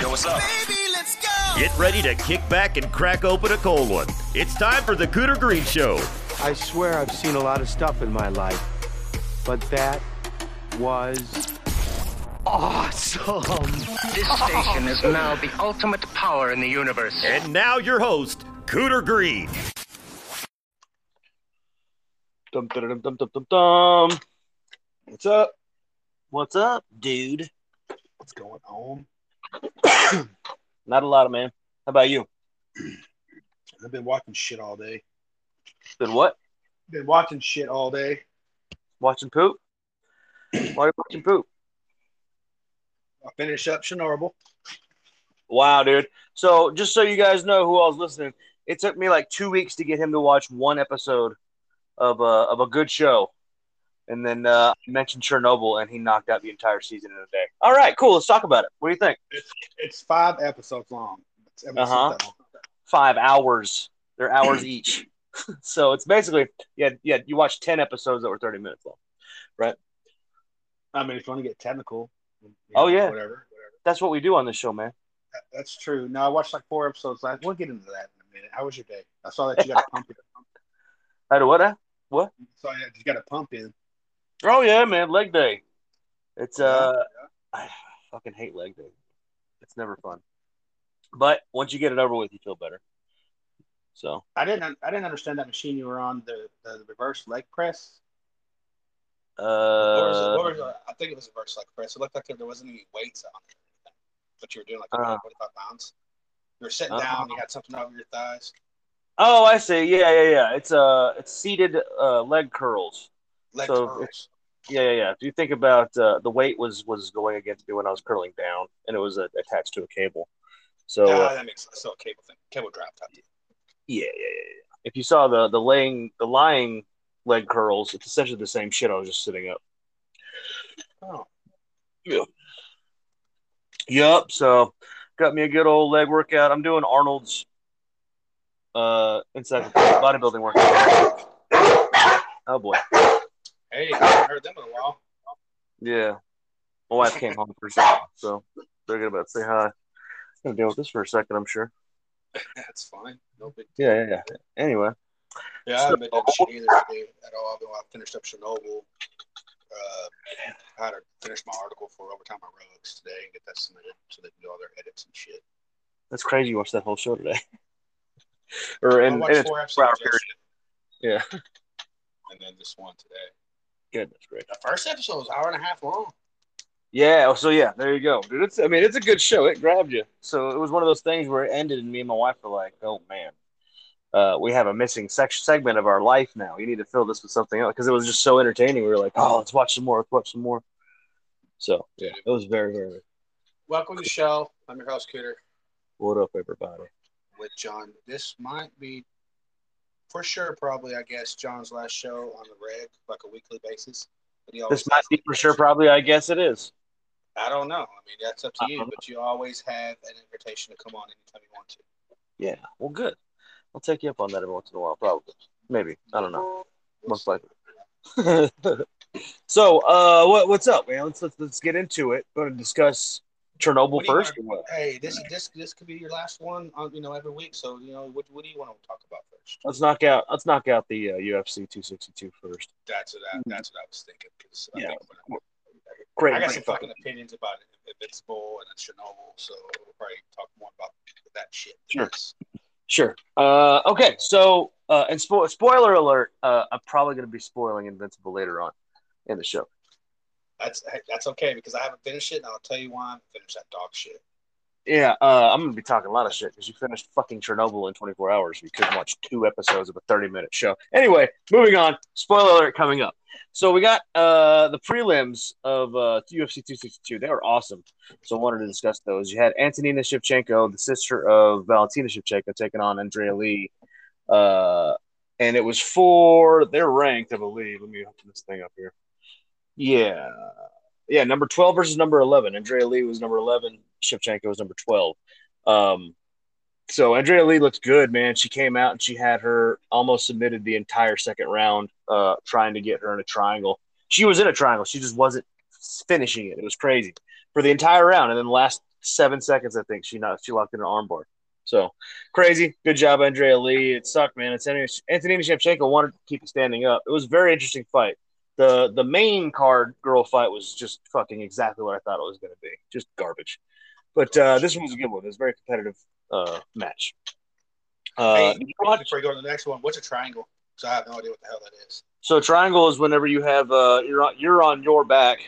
Yo, what's up? Get ready to kick back and crack open a cold one. It's time for the Cooter Greene Show. I swear I've seen a lot of stuff in my life, but that was awesome. This station is now the ultimate power in the universe. And now your host, Cooter Greene. Dum, dum, dum, dum, dum, dum, dum. What's up? What's up, dude? What's going on? Not a lot of man. How about you? I've been watching shit all day. Been what? Been watching shit all day. Watching poop? Why are you watching poop? I finished up Chernobyl. Wow, dude. So just so you guys know who I was listening, it took me like two weeks to get him to watch one episode of a of a good show. And then uh, I mentioned Chernobyl, and he knocked out the entire season in a day. All right, cool. Let's talk about it. What do you think? It's, it's five episodes long. It's Uh-huh. Five hours. They're hours each. so it's basically yeah, yeah. You watch ten episodes that were thirty minutes long. Right? I mean, if you want to get technical. you Oh, yeah. Whatever. Whatever. That's what we do on this show, man. That- that's true. No, I watched like four episodes last. We'll get into that in a minute. How was your day? I saw that you got a pump in. How do what? uh? What? saw that you got a pump in. Oh yeah, man, leg day. It's Yeah, uh, I fucking hate leg day. It's never fun. But once you get it over with, you feel better. So I didn't. I didn't understand that machine you were on the the reverse leg press. uh, What was? What was? I think it was a reverse leg press. It looked like there wasn't any weights on it. But you were doing like Uh. 25 pounds. You were sitting Uh. down. You had something over your thighs. oh, I see. Yeah, yeah, yeah. It's uh, it's seated uh leg curls. So. Yeah, yeah, yeah. If you think about uh, the weight was was going against me when I was curling down, and it was uh, attached to a cable. So yeah, uh, that makes sense. So a cable thing, cable type. yeah, yeah, yeah, yeah. If you saw the the laying the lying leg curls, it's essentially the same shit. I was just sitting up. Oh, yeah. Yup. So got me a good old leg workout. I'm doing Arnold's uh inside the bodybuilding workout. Oh boy. Hey, I haven't heard them in a while. Yeah. My wife came home for a second, so they're gonna about to say hi. I'm Gonna deal with this for a second, I'm sure. That's fine. No big. Deal. Yeah, yeah, yeah. Anyway. Yeah, I haven't been doing shit either today at all. I've been I finished up Chernobyl. Uh, I had to finish my article for Overtime Heroics today and get that submitted so they can do all their edits and shit. That's crazy you watched that whole show today. or in, in a four hour episodes period. Yeah. and then this one today. Goodness gracious. The first episode was an hour and a half long. Yeah, oh, so yeah, there you go. Dude, it's I mean, it's a good show. It grabbed you. So it was one of those things where it ended and me and my wife were like, "Oh man. Uh, we have a missing sec- segment of our life now. You need to fill this with something else because it was just so entertaining. We were like, "Oh, let's watch some more. Let's watch some more." So yeah, it was very, very. Welcome to the show. I'm your host, Cooter, What up, everybody? with John. This might be, for sure, probably, I guess, John's last show on the reg, like a weekly basis. But he always This might be for sure. Probably, I guess it is. I don't know. I mean, that's up to you, but you always have an invitation to come on anytime you want to. Yeah. Well, good. I'll take you up on that every once in a while. Probably. Maybe. I don't know. Most likely. so, uh, what what's up, man? Let's let's, let's get into it. Going to discuss Chernobyl What first. wanna- Hey, this this this could be your last one, on, you know, every week. So, you know, what, what do you want to talk about first? Let's knock out. Let's knock out the uh, UFC 262 first. That's what I, that's what I was thinking. Because Yeah. I, think Great. I, got some fucking opinions about it, Invincible and Chernobyl. So we'll probably talk more about that shit. Sure. Sure. Uh, okay. So, uh, and spo- spoiler alert. Uh, I'm probably going to be spoiling Invincible later on in the show. That's that's okay because I haven't finished it, and I'll tell you why I'm finished that dog shit. Yeah, uh, I'm gonna be talking a lot of shit because you finished fucking Chernobyl in 24 hours. You couldn't watch two episodes of a 30 minute show. Anyway, moving on. Spoiler alert coming up. So we got uh, the prelims of uh, UFC 262. They were awesome. So I wanted to discuss those. You had Antonina Shevchenko, the sister of Valentina Shevchenko, taking on Andrea Lee. Uh, and it was for they're ranked, I believe. Let me open this thing up here. Yeah, yeah, number 12 versus number 11. Andrea Lee was number 11. Shevchenko was number 12. Um, so Andrea Lee looks good, man. She came out and she had her almost submitted the entire second round, uh, trying to get her in a triangle. She was in a triangle. She just wasn't finishing it. It was crazy for the entire round. And then the last seven seconds, I think she not she locked in an armbar. So crazy. Good job, Andrea Lee. It sucked, man. It's Antonina Shevchenko wanted to keep it standing up. It was a very interesting fight. The the main card girl fight was just fucking exactly what I thought it was going to be. Just garbage. But uh, this one was a good one. It was a very competitive uh, match. Uh, hey, before you go to the next one, what's a triangle? Because I have no idea what the hell that is. So a triangle is whenever you have uh, you're on you're on your back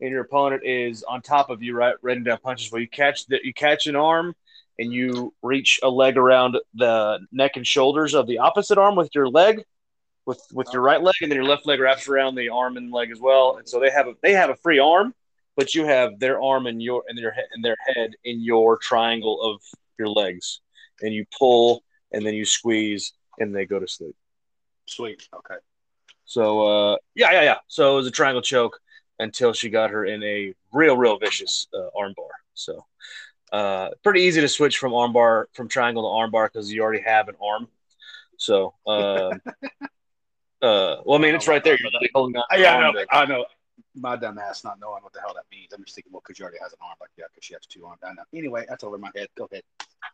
and your opponent is on top of you, right, ready down punches. Well, you catch that you catch an arm and you reach a leg around the neck and shoulders of the opposite arm with your leg, with with your right leg, and then your left leg wraps around the arm and leg as well. And so they have a they have a free arm, but you have their arm and your and their and their head in your triangle of your legs, and you pull and then you squeeze and they go to sleep. Sweet. Okay. So uh, yeah, yeah, yeah. So it was a triangle choke until she got her in a real, real vicious uh, armbar. So uh, pretty easy to switch from armbar from triangle to armbar because you already have an arm. So uh, uh, well, I mean, it's right there. You're like holding on. Yeah, I know. I know. My dumb ass not knowing what the hell that means. I'm just thinking, well, because she already has an arm like that, because she has two arms. I know. Anyway, that's over my head. Go ahead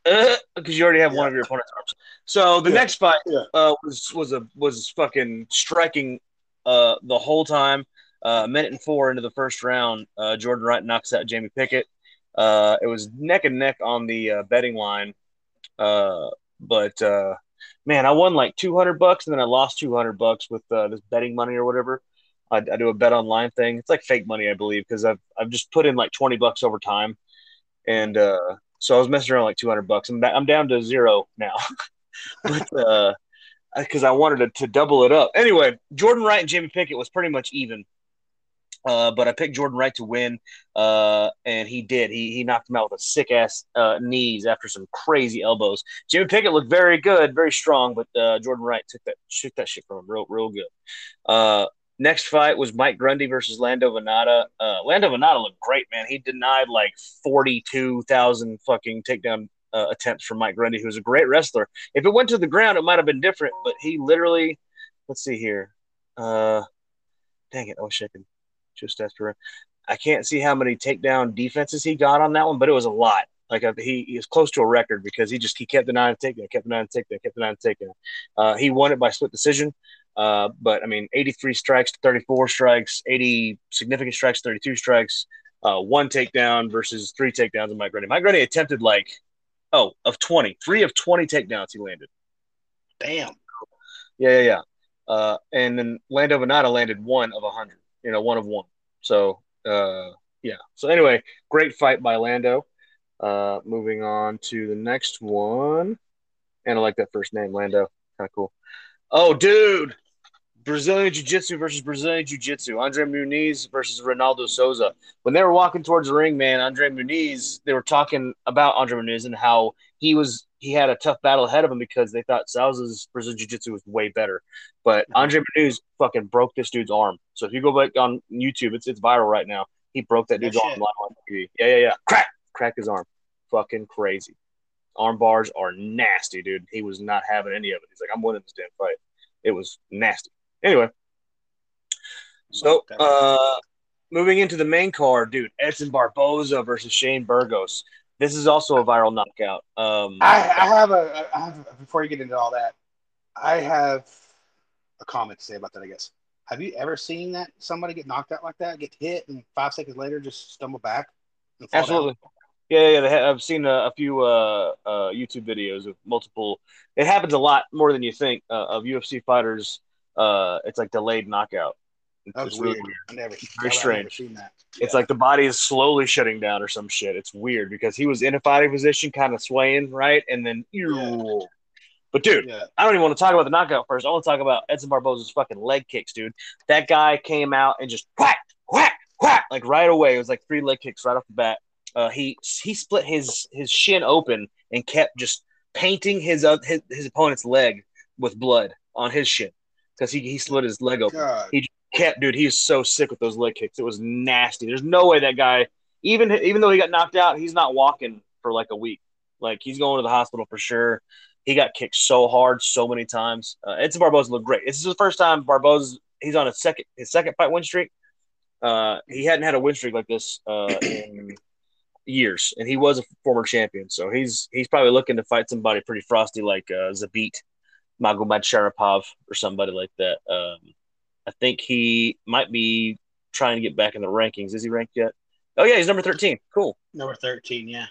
because uh, you already have yeah. one of your opponent's arms. So the yeah. next fight yeah. uh, was was a was fucking striking uh, the whole time. Uh, a minute and four into the first round, uh, Jordan Wright knocks out Jamie Pickett. Uh, it was neck and neck on the betting line, but man, I won like two hundred bucks, and then I lost two hundred bucks with this betting money or whatever. I, I, do a bet online thing. It's like fake money, I believe, because I've I've just put in like twenty bucks over time, and so I was messing around like 200 bucks. I'm, I'm down to zero now. but, uh, because I wanted to, to, double it up. Anyway, Jordan Wright and Jamie Pickett was pretty much even. Uh, but I picked Jordan Wright to win, uh, and he did. He he knocked him out with a sick ass uh, knees after some crazy elbows. Jamie Pickett looked very good, very strong, but uh, Jordan Wright took that took that shit from him real real good. Uh, Next fight was Mike Grundy versus Lando Vannata. Uh, Lando Vannata looked great, man. He denied like forty-two thousand fucking takedown attempts from Mike Grundy, who's a great wrestler. If it went to the ground, it might have been different, but he literally, let's see here. Uh, dang it, I wish I could just after. I can't see how many takedown defenses he got on that one, but it was a lot. Like a, uh, he, he was close to a record because he just he kept denying takedown, kept denying takedown, kept denying takedown. Uh, he won it by split decision. Uh, but I mean, 83 strikes to 34 strikes, 80 significant strikes, 32 strikes, uh, one takedown versus three takedowns of Mike Grundy. Mike Grundy attempted like, oh, of 20, three of 20 takedowns he landed. Damn. Yeah, yeah, yeah. Uh, and then Lando Vannata landed one of 100, you know, one of one. So, uh, yeah. So, anyway, great fight by Lando. Uh, moving on to the next one. And I like that first name, Lando. Kind of cool. Oh, dude. Brazilian Jiu Jitsu versus Brazilian Jiu Jitsu. Andre Muniz versus Ronaldo Souza. When they were walking towards the ring, man, Andre Muniz, they were talking about Andre Muniz and how he was he had a tough battle ahead of him because they thought Souza's Brazilian Jiu Jitsu was way better. But mm-hmm. Andre Muniz fucking broke this dude's arm. So if you go back on YouTube, it's it's viral right now. He broke that dude's arm on TV. Yeah, yeah, yeah. Crack, crack his arm. Fucking crazy. Arm bars are nasty, dude. He was not having any of it. He's like, I'm winning this damn fight. It was nasty. Anyway, so uh, moving into the main card, dude, Edson Barboza versus Shane Burgos. This is also a viral knockout. Um, I, I, have a, I have, before you get into all that, I have a comment to say about that. I guess. Have you ever seen that somebody get knocked out like that, get hit, and five seconds later just stumble back? Absolutely. Down? Yeah, yeah, have, I've seen a, a few uh, uh, YouTube videos of multiple. It happens a lot more than you think uh, of UFC fighters uh, it's like delayed knockout. That's it's weird. weird. I never, very strange. Yeah. It's like the body is slowly shutting down or some shit. It's weird because he was in a fighting position, kind of swaying right, and then. Yeah. But dude, yeah. I don't even want to talk about the knockout first. I want to talk about Edson Barboza's fucking leg kicks, dude. That guy came out and just whack, whack, whack, like right away. It was like three leg kicks right off the bat. Uh, he he split his his shin open and kept just painting his uh, his, his opponent's leg with blood on his shin because he, he split his leg open. God. He kept, dude. he's so sick with those leg kicks. It was nasty. There's no way that guy, even even though he got knocked out, he's not walking for like a week. Like he's going to the hospital for sure. He got kicked so hard, so many times. Uh, Edson Barboza looked great. This is the first time Barboza he's on a second his second fight win streak. Uh, he hadn't had a win streak like this uh, in years, and he was a former champion. So he's he's probably looking to fight somebody pretty frosty like uh, Zabit Magomedsharipov or somebody like that. Um, I think he might be trying to get back in the rankings. Is he ranked yet? Oh yeah, he's number thirteen. Cool. Number thirteen, yeah.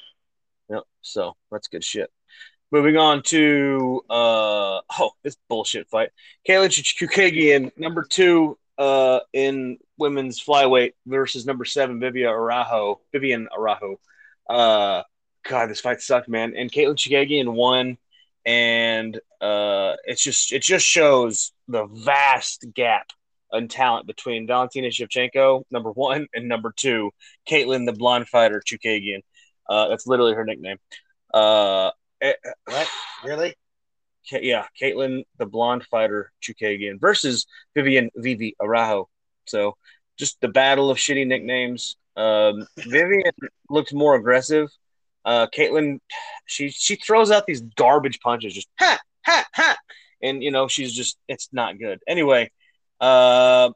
Yep. So that's good shit. Moving on to uh oh this bullshit fight. Katlyn Chookagian, number two uh in women's flyweight versus number seven Vivian Araújo. Vivian Araújo. Uh God, this fight sucked, man. And Katlyn Chookagian won, and uh it's just it just shows the vast gap in talent between Valentina Shevchenko, number one, and number two, Katlyn the blonde fighter Chookagian. Uh, that's literally her nickname. Uh, what? Really? Yeah, Katlyn, the blonde fighter, Chookagian versus Vivian Vivi Araújo. So just the battle of shitty nicknames. Um, Vivian looked more aggressive. Uh, Katlyn, she she throws out these garbage punches, just ha ha ha, and you know she's just it's not good. Anyway, uh,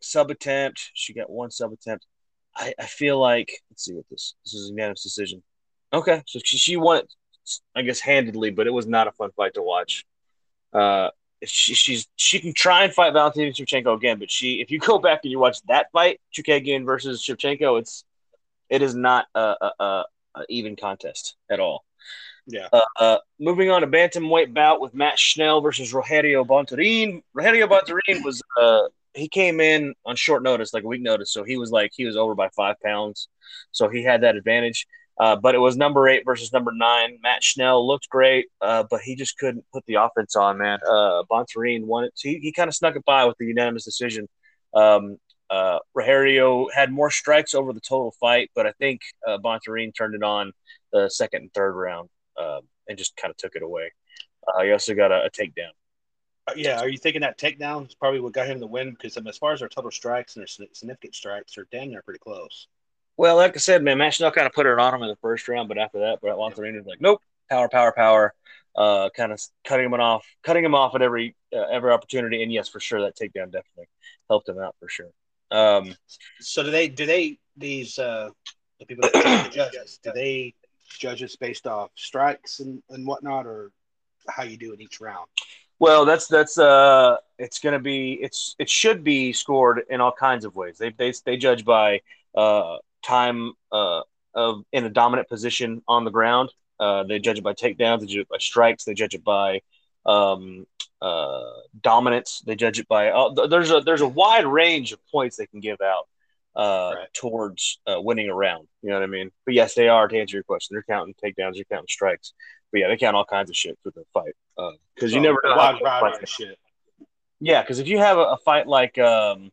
sub attempt. She got one sub attempt. I, I feel like let's see what this this is a unanimous decision. Okay, so she, she won I guess handedly, but it was not a fun fight to watch. Uh, she, she's she can try and fight Valentina Shevchenko again, but she if you go back and you watch that fight, Chookagian versus Shevchenko, it's it is not a, a, a, a even contest at all. Yeah. Uh, uh, moving on to bantamweight bout with Matt Schnell versus Rogerio Bontorin. Rogerio Bontorin was uh, he came in on short notice, like a week notice, so he was like he was over by five pounds, so he had that advantage. Uh, but it was number eight versus number nine. Matt Schnell looked great, uh, but he just couldn't put the offense on, man. Uh, won it. So he, he kind of snuck it by with the unanimous decision. Um, uh, Rogerio had more strikes over the total fight, but I think uh, turned it on the second and third round uh, and just kind of took it away. Uh, he also got a, a takedown. Uh, yeah, are you thinking that takedown is probably what got him the win? Because um, as far as our total strikes and their significant strikes, are damn near pretty close. Well, like I said, man, Matt Schnell kind of put it on him in the first round, but after that, Brett Lonzarino was like, nope, power, power, power, uh, kind of cutting him off, cutting him off at every uh, every opportunity. And yes, for sure, that takedown definitely helped him out for sure. Um, so do they? Do they? These uh, the people that the judges do they judge us based off strikes and, and whatnot, or how you do in each round? Well, that's that's uh, it's gonna be it's it should be scored in all kinds of ways. They they they judge by uh time uh, of in a dominant position on the ground. Uh, they judge it by takedowns. They judge it by strikes. They judge it by um, uh, dominance. They judge it by. Uh, there's a there's a wide range of points they can give out uh, right. towards uh, winning a round. You know what I mean? But yes, they are to answer your question. They're counting takedowns. They're counting strikes. But yeah, they count all kinds of shit for the fight because uh, you never know how fight shit. Yeah, because if you have a, a fight like um,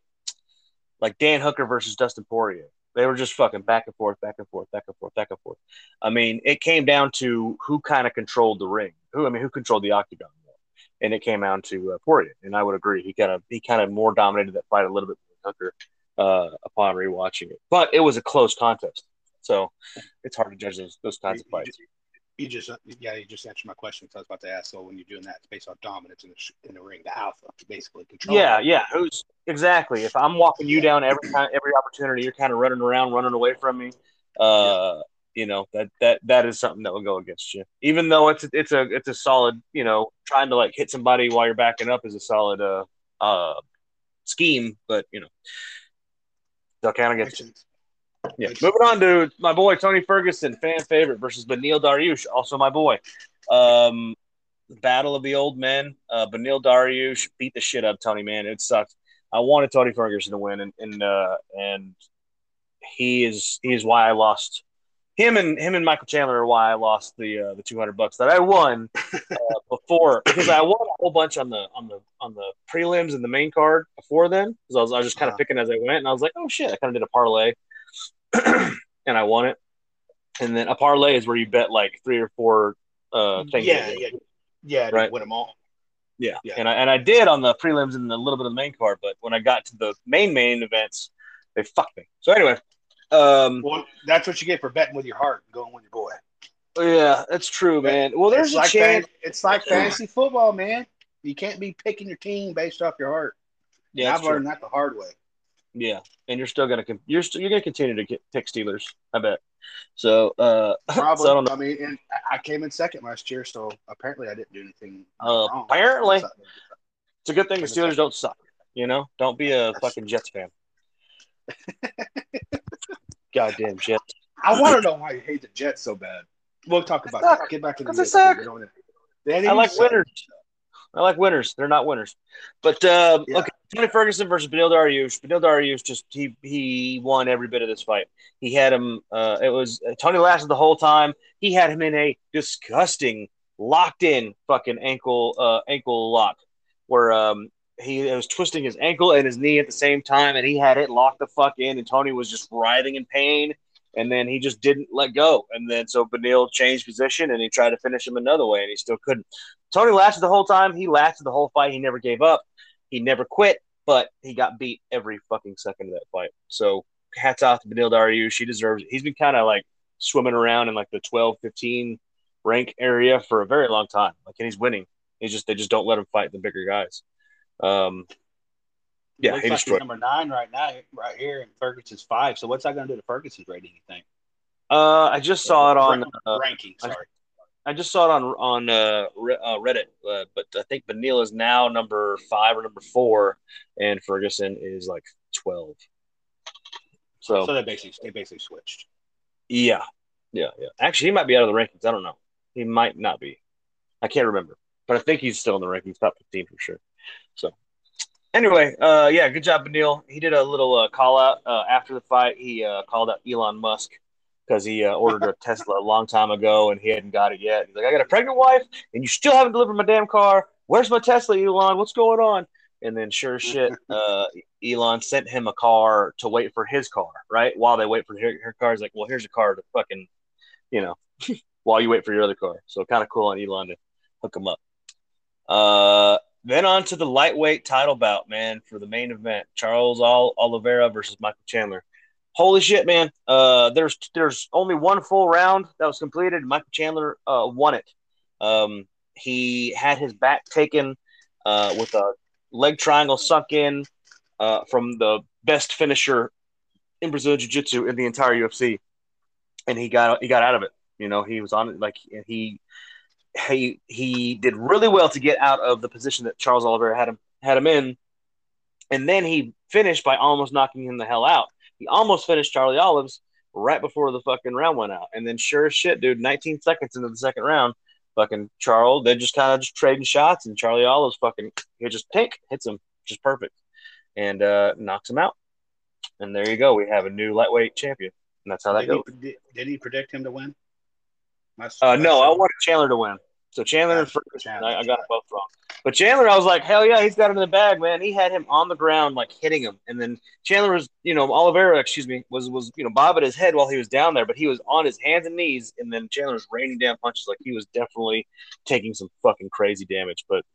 like Dan Hooker versus Dustin Poirier, they were just fucking back and forth, back and forth, back and forth, back and forth. I mean, it came down to who kind of controlled the ring. Who I mean, who controlled the octagon more, and it came down to uh, Poirier. And I would agree, he kind of he kind of more dominated that fight a little bit more than Tucker uh, upon rewatching it. But it was a close contest, so it's hard to judge those, those kinds of fights you just yeah you just answered my question because I was about to ask. So when you're doing that, it's based on dominance in the in the ring, the alpha, basically control. Yeah, yeah. Who's exactly? If I'm walking you down every time, every opportunity, you're kind of running around, running away from me. Uh, yeah. you know that that that is something that will go against you. Even though it's it's a it's a solid, you know, trying to like hit somebody while you're backing up is a solid uh uh scheme, but you know, they'll of get you. Yeah. Moving on to my boy Tony Ferguson, fan favorite versus Beneil Dariush, also my boy. Um, battle of the old men. Uh, Beneil Dariush beat the shit up Tony. Man, it sucked. I wanted Tony Ferguson to win, and and uh, and he is he is why I lost. Him and him and Michael Chandler are why I lost the uh, the two hundred bucks that I won uh, before because I won a whole bunch on the on the on the prelims and the main card before then because I was I was just kind of picking as I went and I was like oh shit I kind of did a parlay and I won it. And then a parlay is where you bet like three or four uh, things. Yeah, yeah, yeah. Right, win them all. Yeah. yeah, and I and I did on the prelims and a little bit of the main card, but when I got to the main main events, they fucked me. So anyway, um, well, that's what you get for betting with your heart, going with your boy. Yeah, that's true, man. Well, there's it's a like chance. Fan, it's like fantasy football, man. You can't be picking your team based off your heart. Yeah, I've learned that the hard way. Yeah, and you're still gonna you're still you're gonna continue to get pick Steelers. I bet. So, uh, Probably. so I don't know. I mean, and I- I came in second last year, so apparently I didn't do anything Uh, wrong. apparently. It's a good thing the Steelers don't suck. You know, don't be a fucking Jets fan. Goddamn Jets. I want to know why you hate the Jets so bad. We'll talk about suck. that. Get back to the they Jets. suck. We don't- They I like suck. winners. I like winners. They're not winners. But um, Yeah. okay, Tony Ferguson versus Beneil Dariush. Beneil Dariush just he he won every bit of this fight. He had him. Uh, it was uh, Tony lasted the whole time. He had him in a disgusting locked in fucking ankle uh, ankle lock where um he was twisting his ankle and his knee at the same time, and he had it locked the fuck in, and Tony was just writhing in pain. And then he just didn't let go. And then so Beneil changed position and he tried to finish him another way and he still couldn't. Tony lasted the whole time. He lasted the whole fight. He never gave up. He never quit, but he got beat every fucking second of that fight. So hats off to Beneil Dariush. She deserves it. He's been kind of like swimming around in like the 12, 15 rank area for a very long time. Like, and he's winning. He's just, they just don't let him fight the bigger guys. Um, yeah, Looks like he's number nine right now, right here, and Ferguson's five. So what's that going to do to Ferguson's rating? You think? Uh, I just saw it on, uh, ranking. Sorry. I just saw it on on uh, uh, Reddit, uh, but I think Beneil is now number five or number four, and Ferguson is like twelve. So, So they basically they basically switched. yeah, yeah, yeah. Actually, he might be out of the rankings. I don't know. He might not be. I can't remember, but I think he's still in the rankings, top fifteen for sure. So, anyway, uh, yeah, good job, Beneil. He did a little uh, call out uh, after the fight. He uh, called out Elon Musk because he uh, ordered a Tesla a long time ago and he hadn't got it yet. He's like, I got a pregnant wife and you still haven't delivered my damn car. Where's my Tesla, Elon? What's going on? And then, sure shit, uh, Elon sent him a car to wait for his car, right? While they wait for her, her car, he's like, well, here's a car to fucking, you know, while you wait for your other car. So kind of cool on Elon to hook him up. Then on to the lightweight title bout, man, for the main event: Charles Ol- Oliveira versus Michael Chandler. Holy shit, man! Uh, there's there's only one full round that was completed. Michael Chandler uh, won it. Um, he had his back taken uh, with a leg triangle sunk in uh, from the best finisher in Brazilian Jiu Jitsu in the entire UFC, and he got he got out of it. You know, he was on it like he he he did really well to get out of the position that Charles Oliveira had him had him in, and then he finished by almost knocking him the hell out. He almost finished Charlie Olives right before the fucking round went out, and then sure as shit, dude, 19 seconds into the second round, fucking Charles, they're just kind of just trading shots, and Charlie Olives fucking he just tank hits him just perfect, and uh, knocks him out, and there you go, we have a new lightweight champion, and that's how that Did goes. he, did he predict him to win? That's- Uh, no, that's- I wanted Chandler to win. So Chandler and Ferguson, Chandler. I, I got them both wrong. But Chandler, I was like, hell yeah, he's got him in the bag, man. He had him on the ground, like hitting him, and then Chandler was, you know, Oliveira, excuse me, was was you know bobbing his head while he was down there, but he was on his hands and knees, and then Chandler was raining down punches, like he was definitely taking some fucking crazy damage. But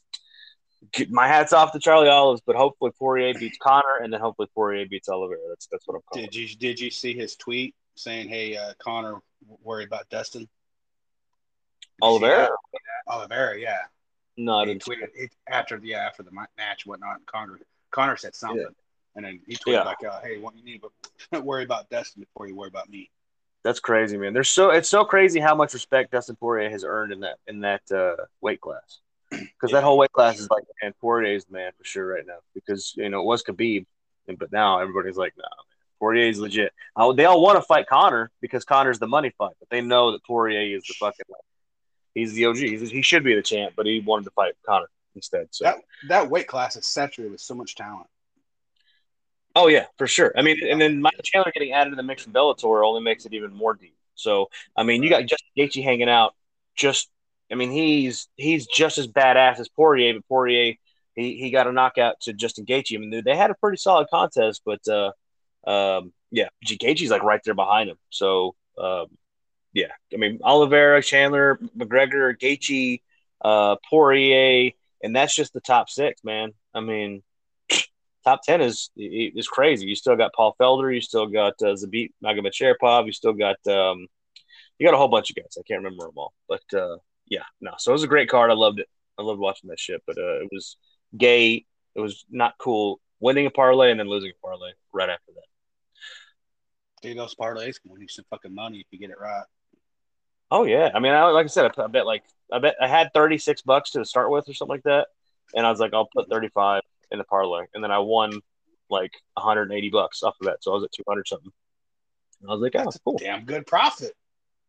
my hats off to Charlie Olives, but hopefully Poirier beats Conor, and then hopefully Poirier beats Oliveira. That's that's what I'm calling. Did you did you see his tweet saying, "Hey, uh, Conor, worry about Dustin"? Did you see Oliveira? Oliveira, yeah. No, I he didn't. tweeted it after the yeah, after the match, and whatnot. And Conor Conor said something, Yeah. and then he tweeted Yeah. like, uh, "Hey, what you need to worry about Dustin before you worry about me." That's crazy, man. There's so it's so crazy how much respect Dustin Poirier has earned in that in that uh, weight class. Because that whole weight class is like, man, Poirier's the man for sure right now. Because you know it was Khabib, and, but now everybody's like, no, man, Poirier's legit. Uh, they all want to fight Conor because Conor's the money fight, but they know that Poirier is the fucking like, he's the OG. He's, he should be the champ, but he wanted to fight Conor instead. So That that weight class is saturated with so much talent. Oh yeah, for sure. I mean, and then Michael Chandler getting added to the mix from Bellator only makes it even more deep. So I mean, you got Justin Gaethje hanging out. Just, I mean, he's he's just as badass as Poirier, but Poirier he, he got a knockout to Justin Gaethje. I mean, they- had a pretty solid contest, but uh, um, yeah, Gaethje's like right there behind him. So um, yeah, I mean, Oliveira, Chandler, McGregor, Gaethje, uh, Poirier, and that's just the top six, man. I mean top 10 is is crazy. You still got Paul Felder, you still got uh, Zabit Magomed you still got um, you got a whole bunch of guys. I can't remember them all, but uh, yeah, no. So it was a great card. I loved it. I loved watching that shit, but uh, it was gay. It was not cool winning a parlay and then losing a parlay right after that. Dude, those parlays can win you some fucking money if you get it right. Oh yeah, I mean, I, like I said, I, I bet like I bet I had thirty six bucks to start with or something like that, and I was like, I'll put thirty five in the parlay, and then I won like one hundred and eighty bucks off of that, so I was at two hundred something. And I was like, oh, That's cool. damn good profit.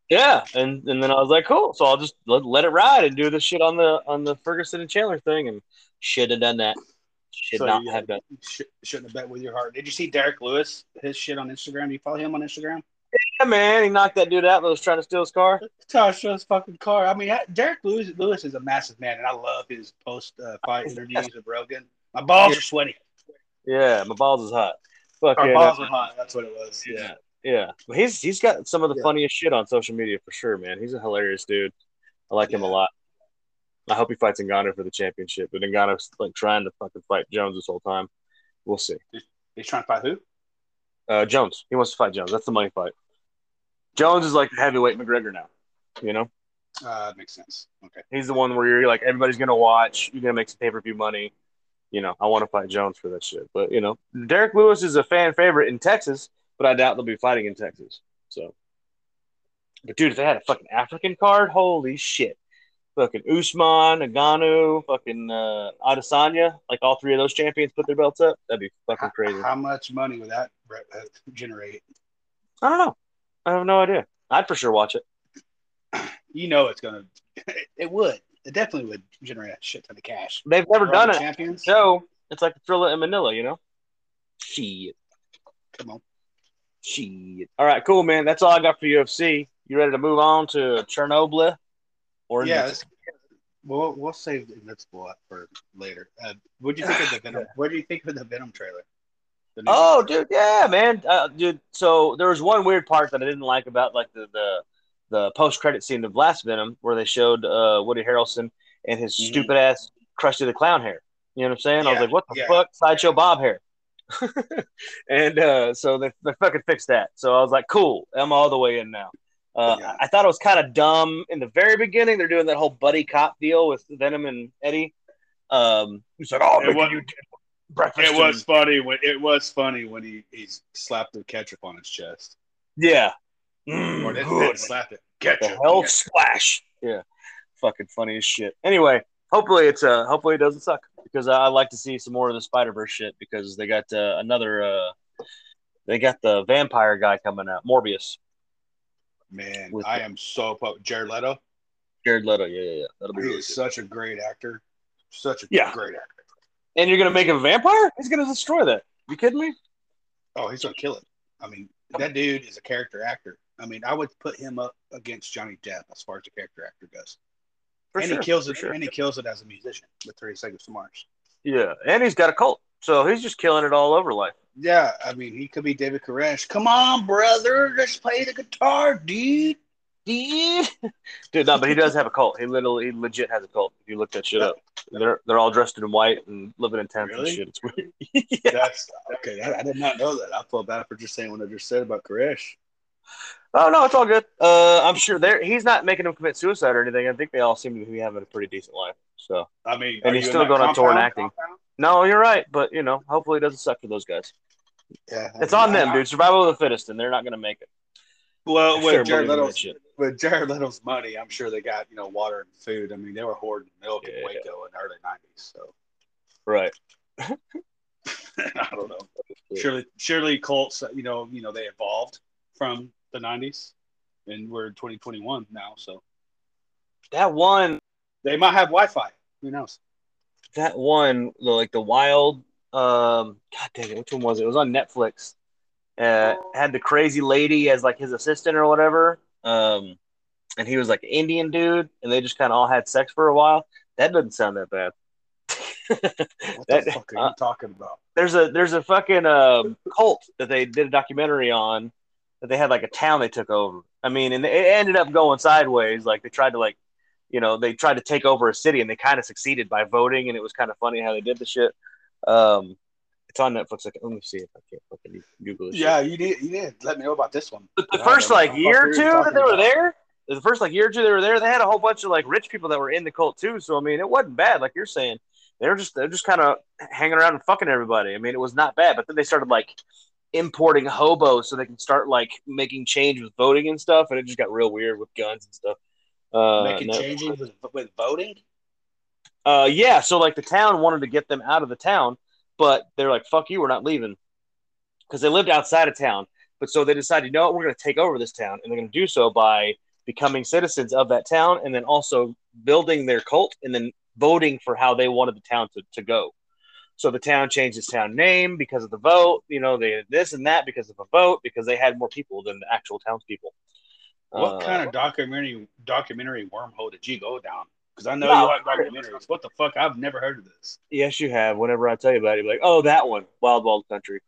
Yeah, and and then I was like, cool. So I'll just let, let it ride and do this shit on the on the Ferguson and Chandler thing, and should have done that. Should So not have done. Sh- shouldn't have bet with your heart. Did you see Derrick Lewis? His shit on Instagram. Do you follow him on Instagram? Yeah, man, he knocked that dude out that was trying to steal his car. Tasha's fucking car. I mean, Derrick Lewis, Lewis is a massive man, and I love his post uh, fight interviews with Rogan. My balls are sweaty. Yeah, my balls is hot. Fuck Our yeah, balls are hot. That's what it was. Yeah, yeah. Well, he's he's got some of the Yeah. funniest shit on social media for sure, man. He's a hilarious dude. I like him a lot. I hope he fights Ngannou for the championship, but Ngannou's like trying to fucking fight Jones this whole time. We'll see. He's trying to fight who? Uh, Jones, he wants to fight Jones. That's the money fight. Jones is like the heavyweight McGregor now. You know, Uh, makes sense. Okay. he's the one where you're like everybody's gonna watch. You're gonna make some pay per view money. You know, I want to fight Jones for that shit. But you know, Derrick Lewis is a fan favorite in Texas, but I doubt they'll be fighting in Texas. So, but dude, if they had a fucking African card, holy shit! Fucking Usman, Ngannou, fucking uh, Adesanya, like all three of those champions put their belts up. That'd be fucking How, crazy. how much money would that generate? I don't know. I have no idea. I'd for sure watch it. You know, it's gonna. It would. It definitely would generate a shit ton of cash. They've never done it. Champions. So it's like Thrilla in Manila, you know? Shit. Come on. Shit. All right, cool, man. That's all I got for UFC. You ready to move on to Chernobyl? Or Yeah. We'll we'll save the Invincible for later. Uh, what do you think of the Venom? What do you think of the Venom trailer? Oh, dude, yeah, man, uh, dude. So there was one weird part that I didn't like about like the the, the post credit scene of Last Venom, where they showed uh, Woody Harrelson and his Mhm. stupid ass Krusty the Clown hair. You know what I'm saying? I was like, what the yeah. fuck, sideshow Bob hair. and uh, so they, they fucking fixed that. So I was like, cool, I'm all the way in now. Uh, Yeah. I thought it was kind of dumb in the very beginning. They're doing that whole buddy cop deal with Venom and Eddie. Um, he's like, oh, It making was- you breakfast. It was and- funny when it was funny when he, he slapped the ketchup on his chest. yeah. Or Mm, didn't, good. didn't slap it. Ketchup. the hell yeah. splash. Yeah, fucking funny as shit. Anyway, hopefully it's uh hopefully it doesn't suck because I, I like to see some more of the Spider Verse shit because they got uh, another uh they got the vampire guy coming out Morbius Man, I the- am so pumped. Jared Leto. Jared Leto. Yeah, yeah, yeah. That'll be He really is good. such a great actor. Such a Yeah. great actor. And you're gonna make a vampire? He's gonna destroy that. You kidding me? Oh, he's gonna kill it. I mean, that dude is a character actor. I mean, I would put him up against Johnny Depp as far as a character actor goes. For and sure, he kills it. sure. And he kills it as a musician with Thirty Seconds to Mars. Yeah, and he's got a cult, so he's just killing it all over life. Yeah, I mean, he could be David Koresh. Come on, brother, let's play the guitar, dude. Dude, dude, no, but he does have a cult. He literally, he legit has a cult. If you look that shit up, they're they're all dressed in white and living in tents Really? and shit. It's weird. yeah. That's okay. I, I did not know that. I feel bad for just saying what I just said about Koresh. Oh no, it's all good. Uh, I'm sure there. He's not making them commit suicide or anything. I think they all seem to be having a pretty decent life. So I mean, And he's still going on tour and compound? acting. no, you're right. But you know, hopefully it doesn't suck for those guys. Yeah, It's on them, I- dude. Survival of the fittest, and they're not gonna make it. Well, with sure Jared Leto's with Jared Leto's money, I'm sure they got you know water and food. I mean, they were hoarding milk in Yeah. Waco in the early '90s. So Right. I don't know. Surely, surely Colts. You know, you know they evolved from the '90s, and we're 2021 now. So That one, they might have Wi-Fi. Who knows? that one, the, like the wild. Um, God dang it, which one was it? It was on Netflix. Uh, had the crazy lady as like his assistant or whatever. Um, and he was like Indian dude, and they just kind of all had sex for a while. That doesn't sound that bad. What That- the fuck are uh, you talking about? there's a there's a fucking um, cult that they did a documentary on that they had like a town they took over. I mean, and it ended up going sideways. Like they tried to like, you know, they tried to take over a city and they kind of succeeded by voting, and it was kind of funny how they did the shit. Um, it's on Netflix. Like, let me see if I can't fucking Google this. shit. Yeah, you did. you did. let me know about this one. But the first like year or two that talking they were about. there, the first like year or two they were there, they had a whole bunch of like rich people that were in the cult too. So I mean, it wasn't bad, like you're saying. they were just they're just kind of hanging around and fucking everybody. I mean, it was not bad, but then they started like importing hobos so they can start like making change with voting and stuff, and it just got real weird with guns and stuff. Uh, Making no- changes with, with voting. Uh, yeah. So like the town wanted to get them out of the town, but they're like, "Fuck you, we're not leaving," because they lived outside of town. But so they decided, you know what, we're going to take over this town, and they're going to do so by becoming citizens of that town, and then also building their cult, and then voting for how they wanted the town to, to go. So the town changed its town name because of the vote. You know, they did this and that because of a vote because they had more people than the actual townspeople. What Uh, kind of documentary documentary wormhole did you go down? Because I know No. you like documentaries. What the fuck? I've never heard of this. Yes, you have. Whenever I tell you about it, you're like, "Oh, that one, Wild Wild Country."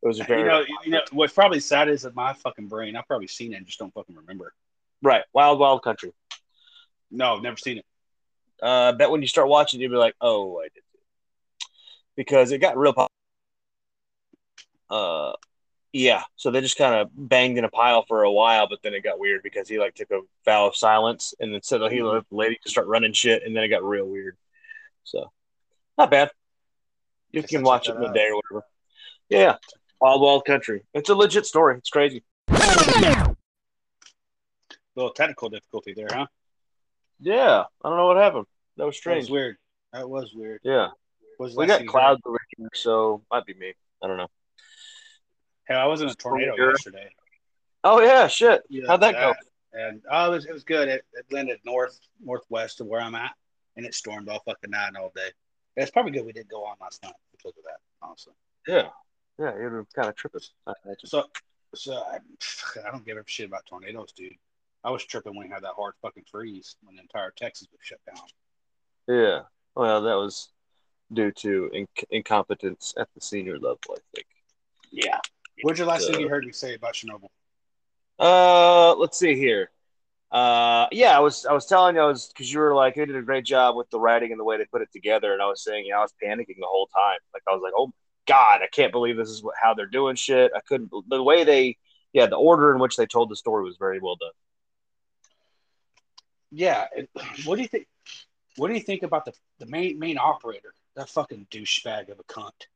It was a very You know, you know what's probably sad is that my fucking brain. I've probably seen it, and just don't fucking remember. right, Wild Wild Country. No, never seen it. Uh, I bet when you start watching, you'll be like, "Oh, I did," because it got real. popular. uh, yeah. So they just kind of banged in a pile for a while, but then it got weird because he like took a vow of silence, and then said he mm-hmm. let the lady to start running shit, and then it got real weird. So, not bad. You can watch it in a day or whatever. Yeah, Wild Wild Country. It's a legit story. It's crazy. little technical difficulty there, huh? Yeah, I don't know what happened. That was That strange. was weird. That was weird. Yeah, Was we got clouds over here, so might be me. I don't know. Heard? Hell, I was in a tornado Sure. yesterday. Oh yeah, shit. Yeah, How'd that go? And oh, it was it was good. It, it landed north northwest of where I'm at, and it stormed all fucking night and all day. It's probably good we didn't go on last night because of that, honestly. Yeah, yeah, you were kind of tripping. I imagine. So, so I, I don't give a shit about tornadoes, dude. I was tripping when we had that hard fucking freeze when the entire Texas was shut down. Yeah. Well, that was due to inc- incompetence at the senior level, I think. What's your last Uh, thing you heard me say about Chernobyl? Uh, let's see here. Uh, yeah, I was I was telling you I was because you were like you did a great job with the writing and the way they put it together, and I was saying, you know, I was panicking the whole time. Like I was like, oh god, I can't believe this is what, how they're doing shit. I couldn't the way they, yeah, the order in which they told the story was very well done. Yeah. It, what do you think? What do you think about the, the main main operator? That fucking douchebag of a cunt.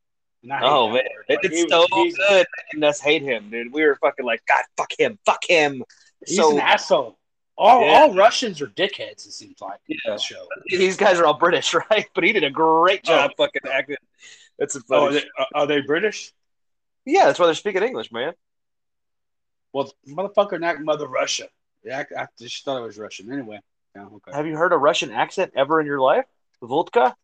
Oh man, word. they did was- so good making us hate him, dude. We were fucking like, God, fuck him, fuck him. He's so an asshole. All, Yeah. all Russians are dickheads. It seems like Yeah. show. these guys are all British, right? But he did a great oh. job fucking acting. That's a oh, funny. Oh, are they, are- uh, are they British? yeah, that's why they're speaking English, man. Well, motherfucker, not Mother Russia. Yeah, I, I just thought it was Russian. Anyway, yeah, okay. Have you heard a Russian accent ever in your life? Vodka?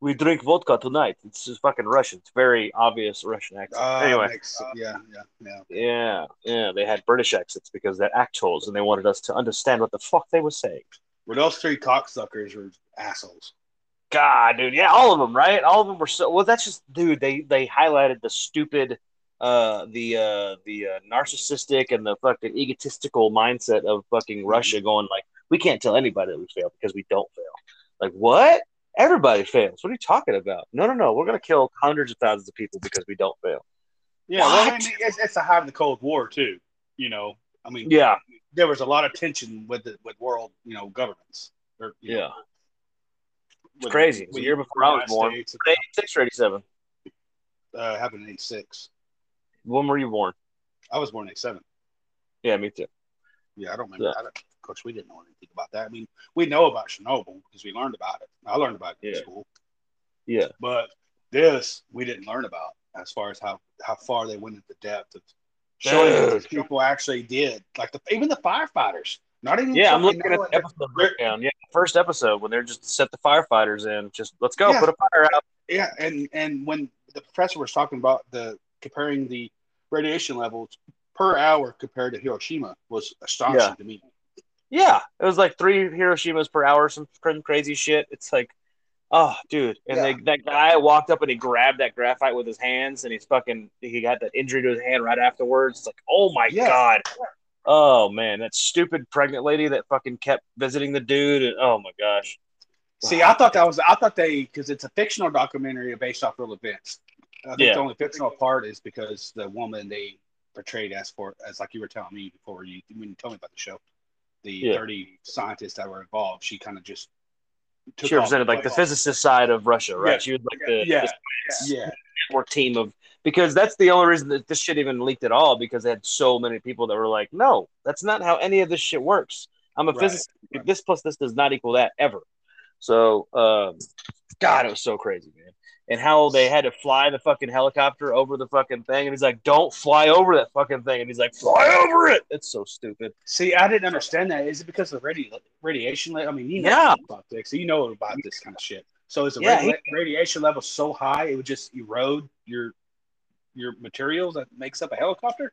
We drink vodka tonight. It's just fucking Russian. It's very obvious Russian accent. Uh, anyway, makes- yeah, yeah, yeah. yeah, yeah, they had British accents because they're actors and they wanted us to understand what the fuck they were saying. Well, those three cocksuckers were assholes. God, dude, yeah, all of them, right? All of them were so. Well, that's just, dude. They they highlighted the stupid, uh, the uh, the uh, narcissistic and the fucking egotistical mindset of fucking Russia, going like, we can't tell anybody that we fail because we don't fail. Like what? Everybody fails. What are you talking about? No, no, no. We're gonna kill hundreds of thousands of people because we don't fail. Yeah, well, I mean, it's, it's the height of the Cold War too. You know, I mean, Yeah, there was a lot of tension with the with world, you know, governments. Or, you know, yeah. It's with- crazy. It was a year before I was born. Eighty-six or eighty-seven. Uh, happened in '86. When were you born? I was born in '87. Yeah, me too. Yeah, I don't remember. Yeah. I don't, course, we didn't know anything about that. I mean, we know about Chernobyl because we learned about it. I learned about it in Yeah. school, Yeah, but this we didn't learn about as far as how how far they went into depth of showing what people actually did. Like the even the firefighters, not even Yeah, I'm looking at the episode breakdown. Yeah, first episode when they're just set the firefighters in. Just let's go, Yeah. put a fire out. Yeah, and and when the professor was talking about the comparing the radiation levels per hour compared to Hiroshima was astonishing Yeah. to me. Yeah, it was like three Hiroshimas per hour, some crazy shit. It's like, oh, dude. And Yeah. they, that guy walked up and he grabbed that graphite with his hands, and he's fucking. He got that injury to his hand right afterwards. It's like, oh my Yeah. god. Oh man, that stupid pregnant lady that fucking kept visiting the dude, and oh my gosh. See, I thought that was I thought they because it's a fictional documentary based off real events. I think Yeah. the only fictional part is because the woman they portrayed as for as like you were telling me before you when you told me about the show, the Yeah. thirty scientists that were involved, she kind of just took she off represented like the place. physicist side of Russia, right? Yeah. She was like the, yeah, yeah, network team of because that's the only reason that this shit even leaked at all because they had so many people that were like, no, that's not how any of this shit works. I'm a Right, physicist. right. This plus this does not equal that ever. So, um, God, it was so crazy, man. And how they had to fly the fucking helicopter over the fucking thing, and he's like, "Don't fly over that fucking thing," and he's like, "Fly over it." It's so stupid. See, I didn't understand that. Is it because of the radi- radiation? I mean, you know Yeah. about this, so you know about this kind of shit. So is the Yeah, radi- radiation level so high it would just erode your your materials that makes up a helicopter?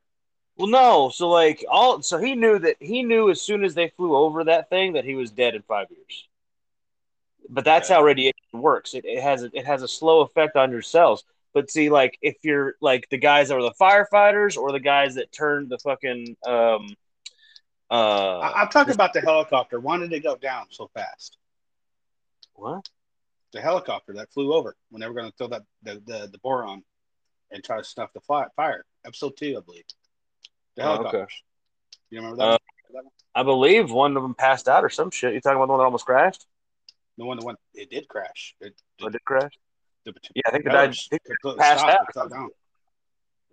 Well, no. So like all so he knew that he knew as soon as they flew over that thing that he was dead in five years. But that's Okay. how radiation works. It, it has it has a slow effect on your cells. But see, like if you're like the guys that were the firefighters or the guys that turned the fucking um uh I, I'm talking about the helicopter. Why did it go down so fast? what? The helicopter that flew over when they were going to throw that the, the the boron and try to snuff the fi- fire. Episode two, I believe. The Oh, okay. You remember that? Uh, that? I believe one of them passed out or some shit. You talking about the one that almost crashed? The one that went. It did crash. It, Or did crash? the, Yeah, I think the guy. propellers I think- completely passed out. fell down.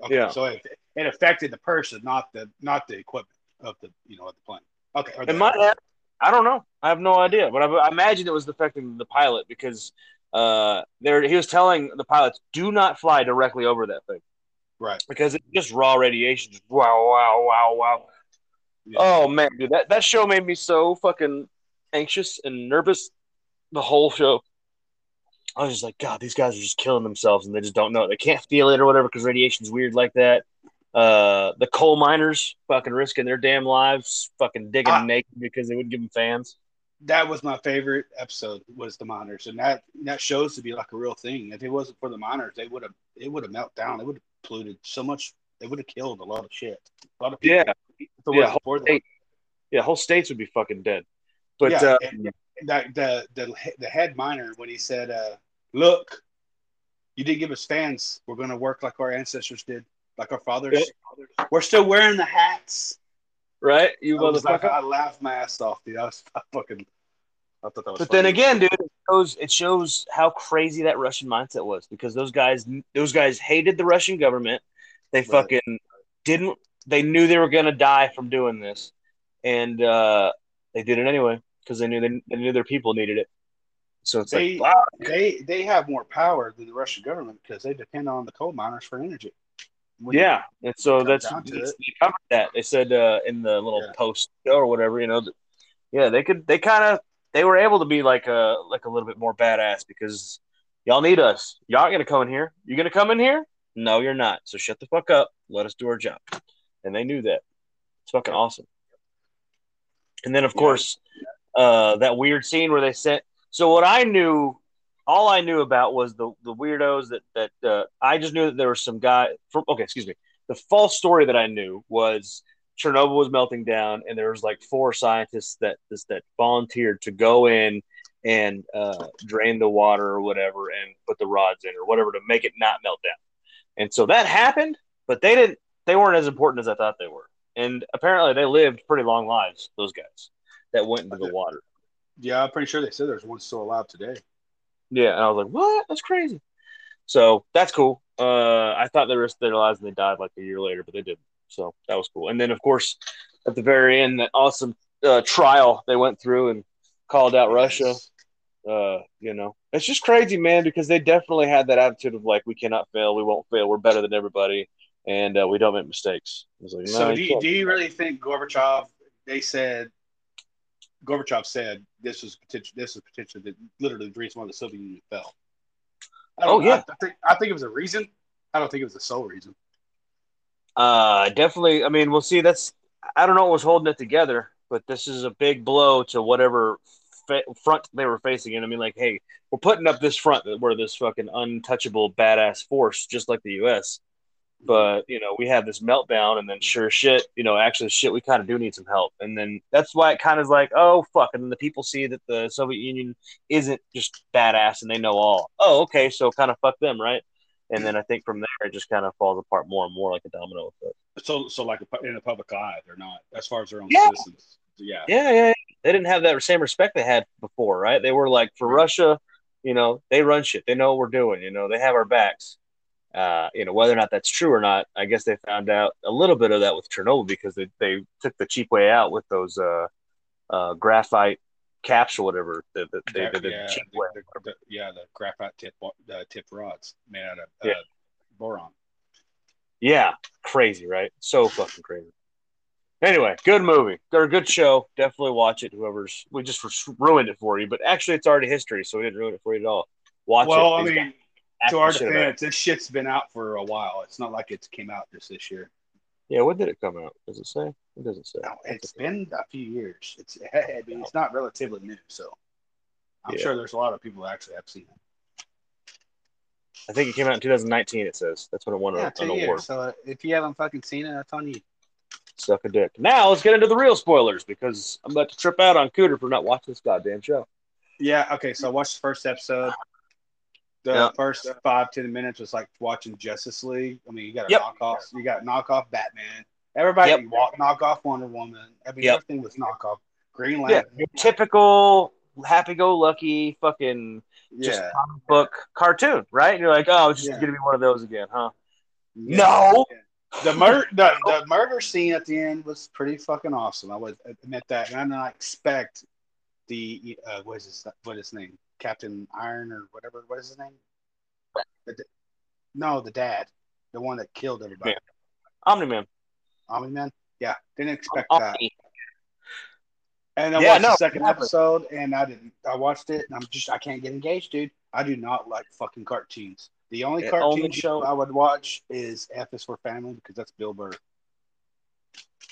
Okay, Yeah. so it, it affected the person, not the not the equipment of the you know of the plane. Okay, It might have. I don't know. I have no idea, but I, I imagine it was affecting the pilot because uh, there he was telling the pilots do not fly directly over that thing right. because it's just raw radiation. Just wow, wow, wow, wow. Yeah. Oh man, dude, that that show made me so fucking anxious and nervous. The whole show. I was just like, God, these guys are just killing themselves, and they just don't know. They can't feel it or whatever because radiation's weird like that. Uh, the coal miners fucking risking their damn lives, fucking digging Ah. naked because they wouldn't give them fans. That was my favorite episode. Was the miners, and that that shows to be like a real thing. If it wasn't for the miners, they would have it would have melted down. It would have polluted so much. They would have killed a lot of shit. A lot of people. Yeah, Yeah, them. state- yeah, whole states would be fucking dead. But yeah, uh, and that the the the head miner when he said, uh, "Look, you didn't give us fans. We're going to work like our ancestors did, like our fathers. We're still wearing the hats." right, you I was like. I laughed my ass off, dude. I was I fucking. I thought that was. But funny. then again, dude, it shows it shows how crazy that Russian mindset was because those guys those guys hated the Russian government. They Right. fucking didn't. They knew they were gonna die from doing this, and uh, they did it anyway because they knew they, they knew their people needed it. So it's They- like, wow, they they have more power than the Russian government because they depend on the coal miners for energy. When yeah. And so that's that's- they covered that. They said uh, in the little Yeah. post or whatever, you know, that, yeah, they could. They kind of they were able to be like a like a little bit more badass because y'all need us. Y'all aren't gonna come in here. You gonna come in here? No, you're not. So shut the fuck up. Let us do our job. And they knew that. It's fucking awesome. And then of Yeah. course, uh, that weird scene where they sent. So what I knew, all I knew about was the the weirdos that that uh, I just knew that there was some guy from. Okay, excuse me. The false story that I knew was Chernobyl was melting down, and there was like four scientists that this that volunteered to go in and uh, drain the water or whatever, and put the rods in or whatever to make it not melt down. And so that happened, but they didn't. They weren't as important as I thought they were. And apparently, they lived pretty long lives. Those guys that went into the water. yeah, I'm pretty sure they said there's one still alive today. Yeah, and I was like, "What? That's crazy." So that's cool. Uh, I thought they risked their lives and they died like a year later, but they didn't. So that was cool. And then, of course, at the very end, that awesome uh, trial they went through and called out Russia. Uh, you know, it's just crazy, man, because they definitely had that attitude of like, "We cannot fail. We won't fail. We're better than everybody, and uh, we don't make mistakes." Like, no, So do you, do you really think Gorbachev? They said Gorbachev said this was potential. This is potential that literally the reason why the Soviet Union fell. I don't- Oh, yeah. I, I think I think it was a reason. I don't think it was the sole reason. Uh, definitely. I mean, we'll see. That's I don't know what was holding it together, but this is a big blow to whatever fa- front they were facing. And I mean, like, hey, we're putting up this front that we're this fucking untouchable badass force, just like the U.S. But you know, we have this meltdown, and then sure shit, you know, actually shit, we kind of do need some help. And then that's why it kind of is like, oh fuck, and then the people see that the Soviet Union isn't just badass and they know all. Oh, okay, so kind of fuck them, right? And then I think from there it just kind of falls apart more and more like a domino effect. So so like in the public eye, they're not as far as their own Yeah. citizens. Yeah. Yeah, yeah. They didn't have that same respect they had before, right? They were like, for Russia, you know, they run shit. They know what we're doing. You know, they have our backs. Uh, you know, whether or not that's true or not, I guess they found out a little bit of that with Chernobyl because they, they took the cheap way out with those uh, uh, graphite caps or whatever. The, the, they did the yeah, cheap the, way. the- the- yeah, the graphite tip uh, tip rods made out of uh, Yeah. boron. Yeah, crazy, right? So fucking crazy. Anyway, good movie or good show. Definitely watch it. Whoever's we just ruined it for you, but actually it's already history, so we didn't ruin it for you at all. Watch well, it. I mean, to our act the shit about it. defense, this shit's been out for a while. It's not like it's came out just this year. yeah. When did it come out? Does it say? It doesn't say. No, it's been a few years. It's I mean, it's not relatively new, so I'm Yeah. sure there's a lot of people that actually have seen it. I think it came out in 2019. It says that's when it won a- Yeah, an two award. So uh, if you haven't fucking seen it, that's on you. Suck a dick. Now let's get into the real spoilers because I'm about to trip out on Cooter for not watching this goddamn show. Yeah. Okay. So I watched the first episode. The Yeah. first five ten minutes was like watching Justice League. I mean, you got a Yep. knockoff. You got knockoff Batman. Everybody Yep. walk knockoff Wonder Woman. I mean, Yep. everything was knockoff. Green Lantern. your typical happy-go-lucky fucking just Yeah. comic book cartoon, right? And you're like, oh, it's just Yeah. gonna be one of those again, huh? Yeah. No. The murder, the, the murder scene at the end was pretty fucking awesome. I would admit that, and I did not expect the uh, what is his what is his name, Captain Iron or whatever. What is his name? The no, the dad, the one that killed everybody. Yeah. Omni-Man. Omni Man. Yeah, didn't expect that. And I Yeah, watched no, the second exactly. episode, and I didn't. I watched it, and I'm just I can't get engaged, dude. I do not like fucking cartoons. The only It cartoon only- show I would watch is F is for Family because that's Bill Burr.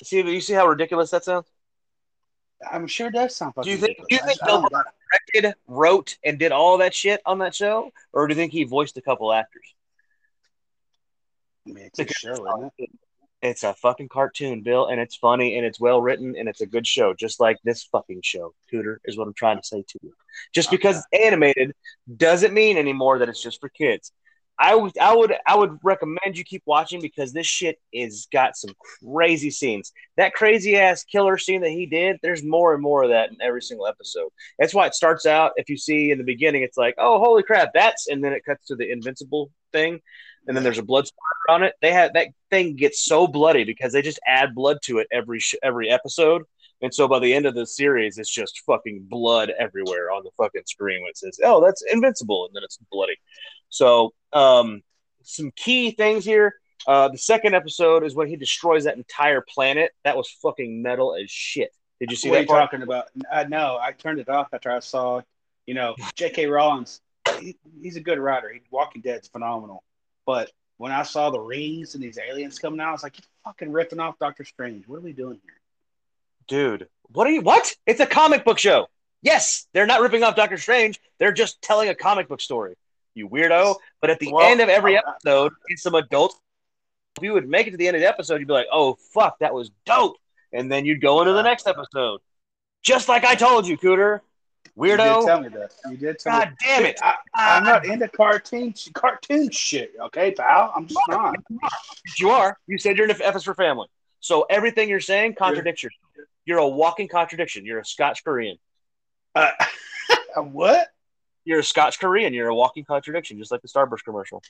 See, you see how ridiculous that sounds? I'm sure it does sound fucking Do you think- do you think just- I don't Bill Directed, wrote, and did all that shit on that show, or do you think he voiced a couple actors? I mean, it's a show, isn't it? It's a fucking cartoon, Bill, and it's funny and it's well written and it's a good show, just like this fucking show. Cooter is what I'm trying to say to you. Just because it's animated doesn't mean anymore that it's just for kids. I would, I would, I would recommend you keep watching because this shit is got some crazy scenes. That crazy ass killer scene that he did, there's more and more of that in every single episode. That's why it starts out. If you see in the beginning, it's like, oh, holy crap, that's, and then it cuts to the invincible thing, and then there's a blood splatter on it. They have that thing gets so bloody because they just add blood to it every sh- every episode, and so by the end of the series, it's just fucking blood everywhere on the fucking screen. When it says, "Oh, that's invincible," and then it's bloody. So, um, some key things here. Uh, the second episode is when he destroys that entire planet. That was fucking metal as shit. Did you see what are that you part? talking about? Uh, no, I turned it off after I saw, you know, J.K. Rollins. He, he's a good writer. He, Walking Dead's phenomenal. But when I saw the rings and these aliens coming out, I was like, you're fucking ripping off Doctor Strange. What are we doing here? Dude, what are you? What? It's a comic book show. Yes, they're not ripping off Doctor Strange. They're just telling a comic book story. You weirdo. But at the Well, end of every episode, it's some adults. If you would make it to the end of the episode, you'd be like, "Oh fuck, that was dope," and then you'd go into the next episode, just like I told you, Cooter. You did Weirdo. tell me that. You did tell God me. damn it. I, I'm not into cartoon cartoon shit. Okay, pal. I'm just not. You are. You said you're an F is for family. So everything you're saying contradicts yourself. You're a walking contradiction. You're a Scotch Korean. Uh, what? You're a Scotch Korean. You're a walking contradiction, just like the Starburst commercial.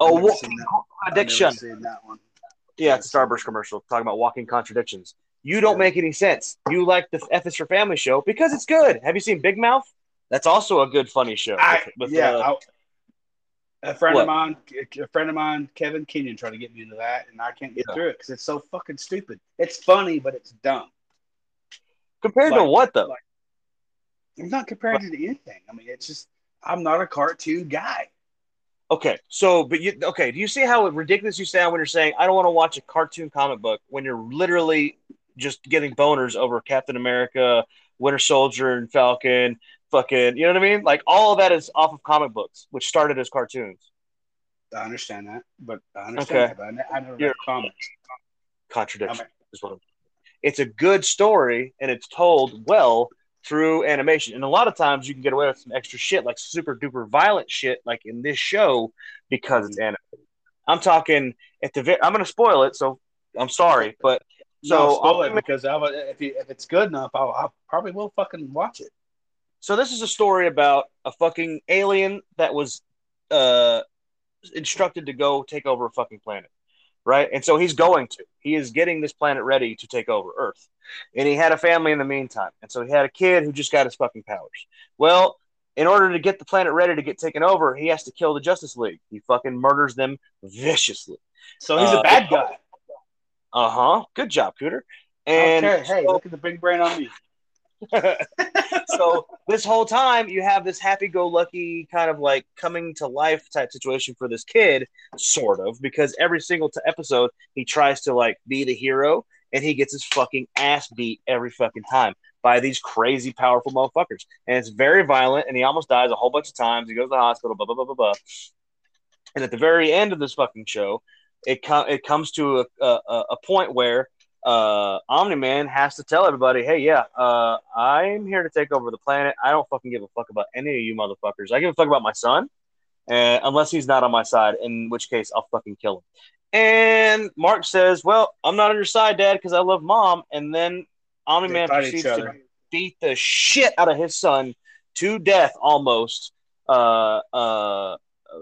Oh, walking seen. I've never contradiction. seen that one. Yeah, it's a Starburst commercial talking about walking contradictions. You don't Yeah. make any sense. You like the F is for Family show because it's good. Have you seen Big Mouth? That's also a good, funny show. I, with, with, yeah, uh, I- a friend What? of mine, a friend of mine, Kevin Kenyon, tried to get me into that, and I can't get Yeah. through it because it's so fucking stupid. It's funny, but it's dumb. compared to what though? like- I'm not comparing it to anything. I mean, it's just I'm not a cartoon guy. Okay, so but you okay? Do you see how ridiculous you sound when you're saying I don't want to watch a cartoon comic book when you're literally just getting boners over Captain America, Winter Soldier, and Falcon? Fucking, you know what I mean? Like all of that is off of comic books, which started as cartoons. I understand that, but I understand Okay. that. But I, I never read comics. Contradiction Okay. is what I'm. It's a good story and it's told well through animation, and a lot of times you can get away with some extra shit, like super duper violent shit, like in this show, because it's animated. I'm talking at the. ve- I'm going to spoil it, so I'm sorry, but So So spoil because I, would- if, you, if it's good enough, I'll, I probably will fucking watch it. So this is a story about a fucking alien that was uh instructed to go take over a fucking planet. Right? And so he's going to. He is getting this planet ready to take over Earth. And he had a family in the meantime. And so he had a kid who just got his fucking powers. Well, in order to get the planet ready to get taken over, he has to kill the Justice League. He fucking murders them viciously. So he's Uh, a bad guy. Uh huh. Good job, Cooter. And okay, hey, so- look at the big brain on me. so this whole time you have this happy-go-lucky kind of like coming to life type situation for this kid sort of because every single t- episode he tries to like be the hero and he gets his fucking ass beat every fucking time by these crazy powerful motherfuckers. And it's very violent and he almost dies a whole bunch of times. He goes to the hospital blah blah blah blah blah. And at the very end of this fucking show it, com- it comes to a, a, a point where uh, Omni Man has to tell everybody, hey, yeah, uh, I'm here to take over the planet. I don't fucking give a fuck about any of you motherfuckers. I give a fuck about my son, uh, unless he's not on my side, in which case I'll fucking kill him. And Mark says, well, I'm not on your side, Dad, because I love mom. And then Omni Man proceeds to beat the shit out of his son to death almost. Uh, uh,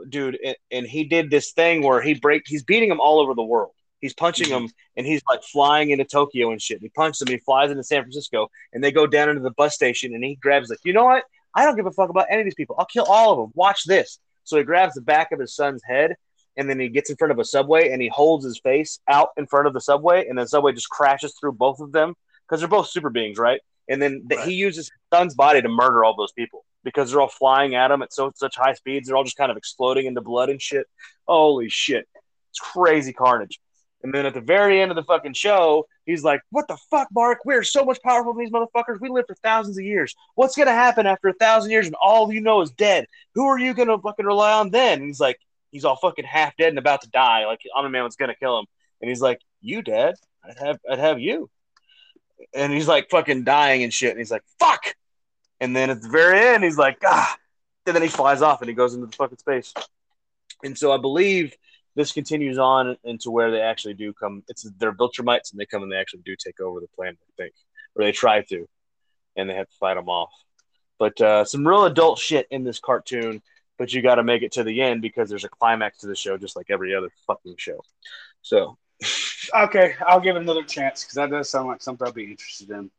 dude, and, and he did this thing where he break. He's beating him all over the world. He's punching mm-hmm. him, and he's like flying into Tokyo and shit. He punches him, and he flies into San Francisco, and they go down into the bus station, and he grabs like, you know what? I don't give a fuck about any of these people. I'll kill all of them. Watch this. So he grabs the back of his son's head, and then he gets in front of a subway, and he holds his face out in front of the subway, and the subway just crashes through both of them because they're both super beings, right? And then the, he uses his son's body to murder all those people because they're all flying at him at so such high speeds. They're all just kind of exploding into blood and shit. Holy shit. It's crazy carnage. And then at the very end of the fucking show, he's like, What the fuck, Mark? We're so much powerful than these motherfuckers. We lived for thousands of years. What's going to happen after a thousand years and all you know is dead? Who are you going to fucking rely on then? And he's like, He's all fucking half dead and about to die. Like, Omni Man was going to kill him. And he's like, You, dead? I'd have, I'd have you. And he's like fucking dying and shit. And he's like, Fuck. And then at the very end, he's like, Ah. And then he flies off and he goes into the fucking space. And so I believe this continues on into where they actually do come. It's they're Viltrumites and they come and they actually do take over the planet, I think, or they try to, and they have to fight them off. But uh, some real adult shit in this cartoon. But you got to make it to the end because there's a climax to the show, just like every other fucking show. So Okay, I'll give it another chance because that does sound like something I'd be interested in.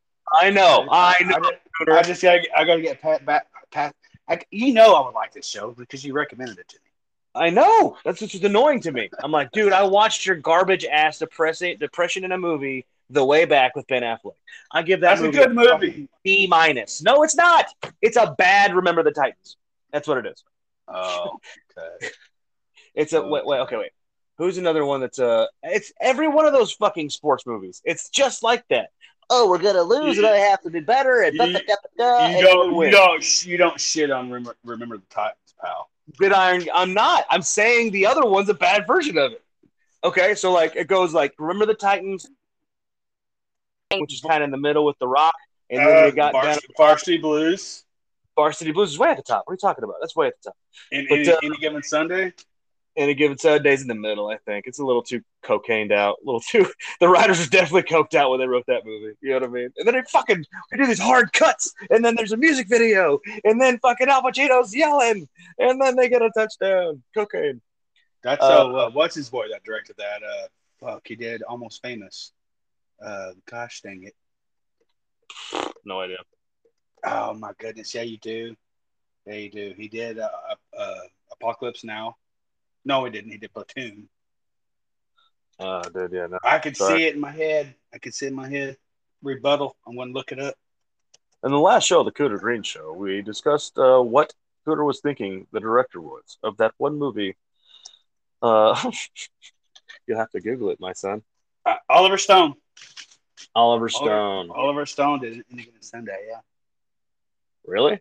I know, I know. I, just- I just gotta, I gotta get Pat back. Pat, I, you know, I would like this show because you recommended it to me. I know. That's what's just annoying to me. I'm like, dude, I watched your garbage ass depressing depression in a movie the way back with Ben Affleck. I give that That's a good movie. B minus. No, it's not. It's a bad Remember the Titans. That's what it is. Oh, okay. It's a wait, wait, okay, wait. Who's another one that's uh it's every one of those fucking sports movies. It's just like that. Oh, we're gonna lose, and I have to do better, and You- da, da, da, you and don't, you don't, you don't shit on remember, remember the Titans, pal. Good iron. I'm not. I'm saying the other one's a bad version of it. Okay, so like it goes like remember the Titans, which is kind of in the middle with the Rock, and then Uh, we got down Varsity, Varsity Blues. Varsity Blues is way at the top. What are you talking about? That's way at the top. In, But, any, uh, any given Sunday. Any given Sunday's in the middle. I think it's a little too cocained out. A little too. The writers are definitely coked out when they wrote that movie. You know what I mean? And then they fucking we do these hard cuts, and then there's a music video, and then fucking Al Pacino's yelling, and then they get a touchdown. Cocaine. That's uh, uh, uh, what's his boy that directed that? Uh, fuck, he did Almost Famous. Uh, gosh dang it! No idea. Oh my goodness, yeah, you do. Yeah, you do. He did uh, uh, Apocalypse Now. No, he didn't. He did Platoon. Uh, dude, yeah, no. I could Sorry. see it in my head. I could see it in my head. Rebuttal. I'm going to look it up. In the last show, the Cooter Greene Show, we discussed uh, what Cooter was thinking the director was of that one movie. Uh, you'll have to Google it, my son. Uh, Oliver Stone. Oliver Stone. Oliver Stone did it in the Sunday. Yeah. Really?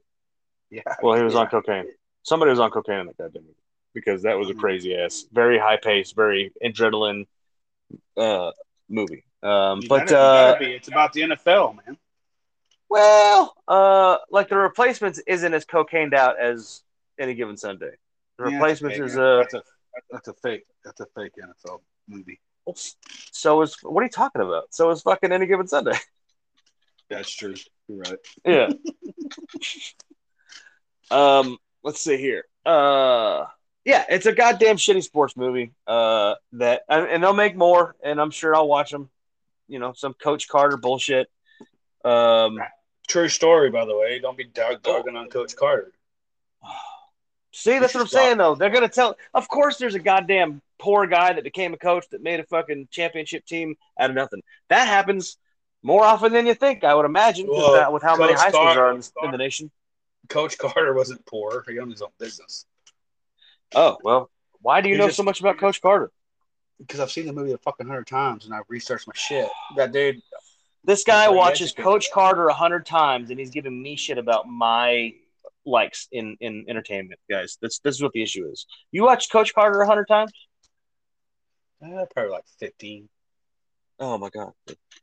Yeah. Well, he was Yeah. on cocaine. Somebody was on cocaine in that goddamn movie because that was a Mhm. crazy ass, very high paced, very adrenaline uh, movie. Um, You but gotta- uh, it's about the NFL, man. well, uh, like the replacements isn't as cocained out as any given Sunday. The Yeah, replacements is a uh, that's a that's a fake that's a fake NFL movie. So is what are you talking about? So is fucking any given Sunday. That's true. You're right. Yeah. um, let's see here. Uh, yeah, it's a goddamn shitty sports movie. Uh, that and, and they'll make more, and I'm sure I'll watch them. You know, some Coach Carter bullshit. Um, True story, by the way. Don't be dog dogging on Coach Carter. see, that's what I'm saying though. They're gonna tell. Of course, there's a goddamn poor guy that became a coach that made a fucking championship team out of nothing. That happens more often than you think. I would imagine with Well, that- with how many high schools Carter- are in, in the nation. Coach Carter wasn't poor. He owned his own business. Oh well, why do you He know just- so much about Coach Carter? Because I've seen the movie a fucking hundred times and I've researched my shit. That dude. This guy watches educated. Coach Carter a hundred times, and he's giving me shit about my likes in in entertainment, guys. This this is what the issue is. You watch Coach Carter a hundred times? Uh, probably like fifteen. Oh my god.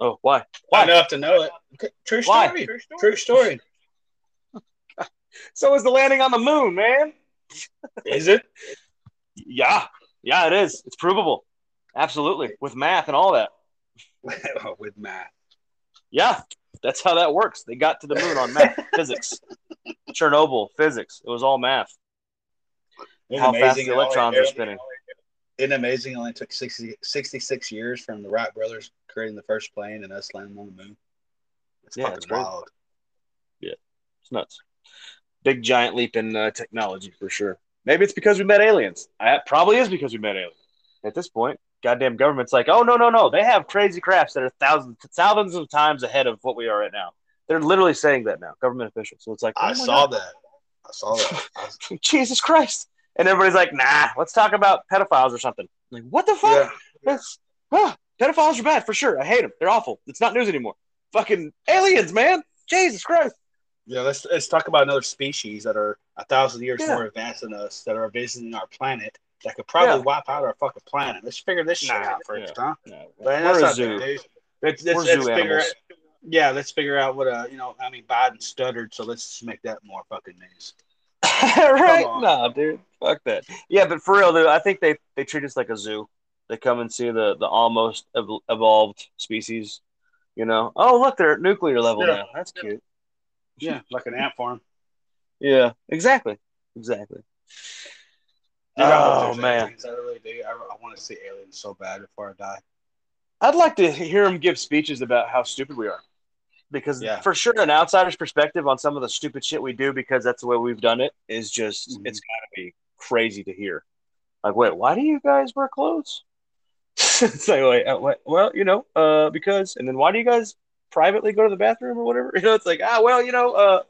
Oh why? Why? Enough to know it. Okay, True Why? story. True story. So is the landing on the moon, man. Is it? Yeah, yeah, it is. It's provable. Absolutely, with math and all that. With math. Yeah, that's how that works. They got to the moon on math, physics, Chernobyl, physics. It was all math. Isn't How fast the electrons are spinning. Isn't it amazing? It only took 60, 66 years from the Wright brothers creating the first plane and us landing on the moon. It's Yeah, fucking it's wild. It's nuts. Big giant leap in uh, technology for sure. Maybe it's because we met aliens. I, it probably is because we met aliens. At this point, goddamn government's like, oh no no no, they have crazy crafts that are thousands thousands of times ahead of what we are right now. They're literally saying that now, government officials. So it's like, I oh my saw God. that. I saw that. Jesus Christ. And everybody's like, nah, let's talk about pedophiles or something. Like, what the fuck? yeah. That's, ah, pedophiles are bad for sure. I hate them. They're awful. It's not news anymore. Fucking aliens, man. Jesus Christ. Yeah, let's let's talk about another species that are a thousand years Yeah. more advanced than us that are visiting our planet that could probably Yeah. wipe out our fucking planet. Let's figure this shit Nah, out first, yeah. huh? No, But we're that's a zoo. the. Let's, let's, We're let's zoo figure animals. out, yeah, let's figure out what uh you know, I mean Biden stuttered, so let's make that more fucking news. right? on. Nah, dude. Fuck that. Yeah, but for real, dude, I think they, they treat us like a zoo. They come and see the, the almost ev- evolved species. You know, oh, look, they're at nuclear level Yeah. now. That's cute. Yeah, like an ant farm. Yeah, exactly. Exactly. Dude, Oh, man. aliens. I really do. I, I want to see aliens so bad before I die. I'd like to hear him give speeches about how stupid we are. Because Yeah. for sure, an outsider's perspective on some of the stupid shit we do, because that's the way we've done it, is just, Mhm. it's got to be crazy to hear. Like, wait, why do you guys wear clothes? it's like, wait, uh, what? well, you know, uh, because, and then why do you guys privately go to the bathroom or whatever? You know, it's like, ah, well, you know, uh,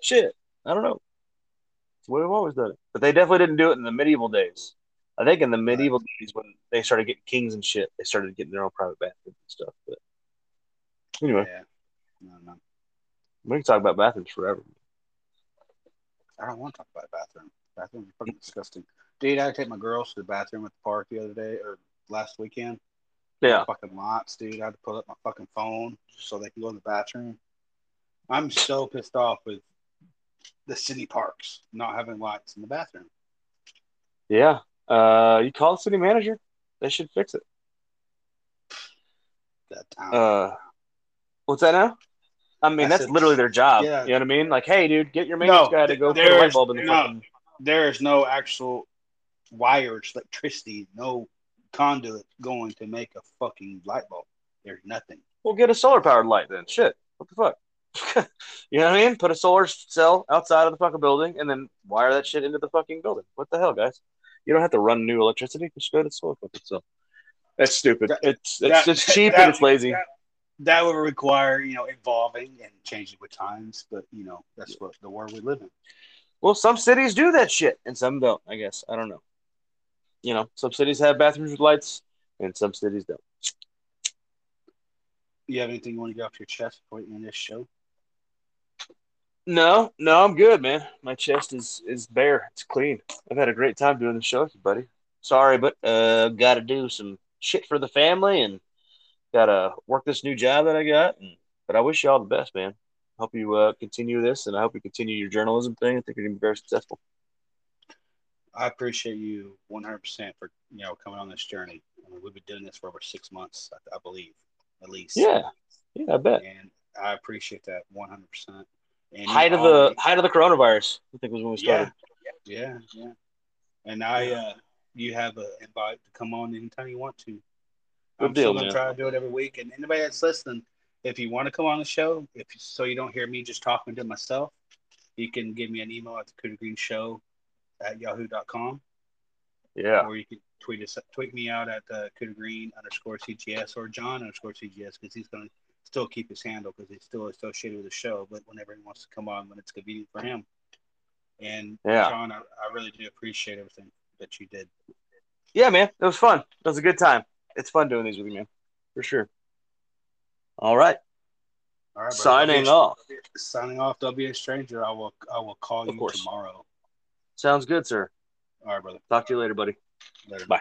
shit, I don't know. It's way we've always done it. But they definitely didn't do it in the medieval days. I think in the medieval days when they started getting kings and shit, they started getting their own private bathrooms and stuff. But anyway, Yeah. No, no. we can talk about bathrooms forever. I don't want to talk about bathroom. Bathrooms are fucking disgusting. Dude, I had to take my girls to the bathroom at the park the other day or last weekend. Yeah. Fucking lots, dude. I had to pull up my fucking phone so they can go to the bathroom. I'm so pissed off with the city parks not having lights in the bathroom. Yeah. Uh, you call the city manager. They should fix it. That time. Uh, what's that now? I mean, I that's said- literally their job. Yeah. You know what I mean? Like, hey, dude, get your maintenance No, guy to go put a light bulb in the no. fucking. there is no actual wires, electricity, no conduit going to make a fucking light bulb. There's nothing. Well, get a solar powered light then. Shit. What the fuck? you know what I mean? Put a solar cell outside of the fucking building and then wire that shit into the fucking building. What the hell, guys? You don't have to run new electricity. Just go to the solar fucking cell. That's stupid. That- it's it's, that- it's cheap that- and it's lazy. that- That would require, you know, evolving and changing with times, but you know, that's what the world we live in. Well, some cities do that shit and some don't, I guess. I don't know. You know, some cities have bathrooms with lights and some cities don't. You have anything you want to get off your chest before we end this show? No, no, I'm good, man. My chest is is bare. It's clean. I've had a great time doing the show with you, buddy. Sorry, but uh gotta do some shit for the family and gotta work this new job that I got. And, but I wish you all the best, man. Hope you uh, continue this and I hope you continue your journalism thing. I think you're gonna be very successful. I appreciate you 100% for you know coming on this journey. I mean, we've been doing this for over six months, I, I believe, at least. Yeah, yeah, I bet. And I appreciate that 100%. And Height of the height of the coronavirus, I think was when we started. Yeah, yeah, yeah. And I, uh, you have an invite to come on anytime you want to. Good I'm deal, still gonna man. try to do it every week. And anybody that's listening, if you want to come on the show, if so you don't hear me just talking to myself, you can give me an email at the Cooter Greene Show at yahoo.com Yeah, or you can tweet us tweet me out at uh, Greene underscore CGS or John underscore CGS because he's gonna still keep his handle because he's still associated with the show, but whenever he wants to come on when it's convenient for him. And Yeah. John, I, I really do appreciate everything that you did. yeah, man, it was fun. It was a good time. It's fun doing these with you, man, for sure. All right, All right, signing off. Signing off. Don't be a stranger. I will. I will call Of you course. tomorrow. Sounds good, sir. All right, brother. Talk to you later, buddy. Later. Bye.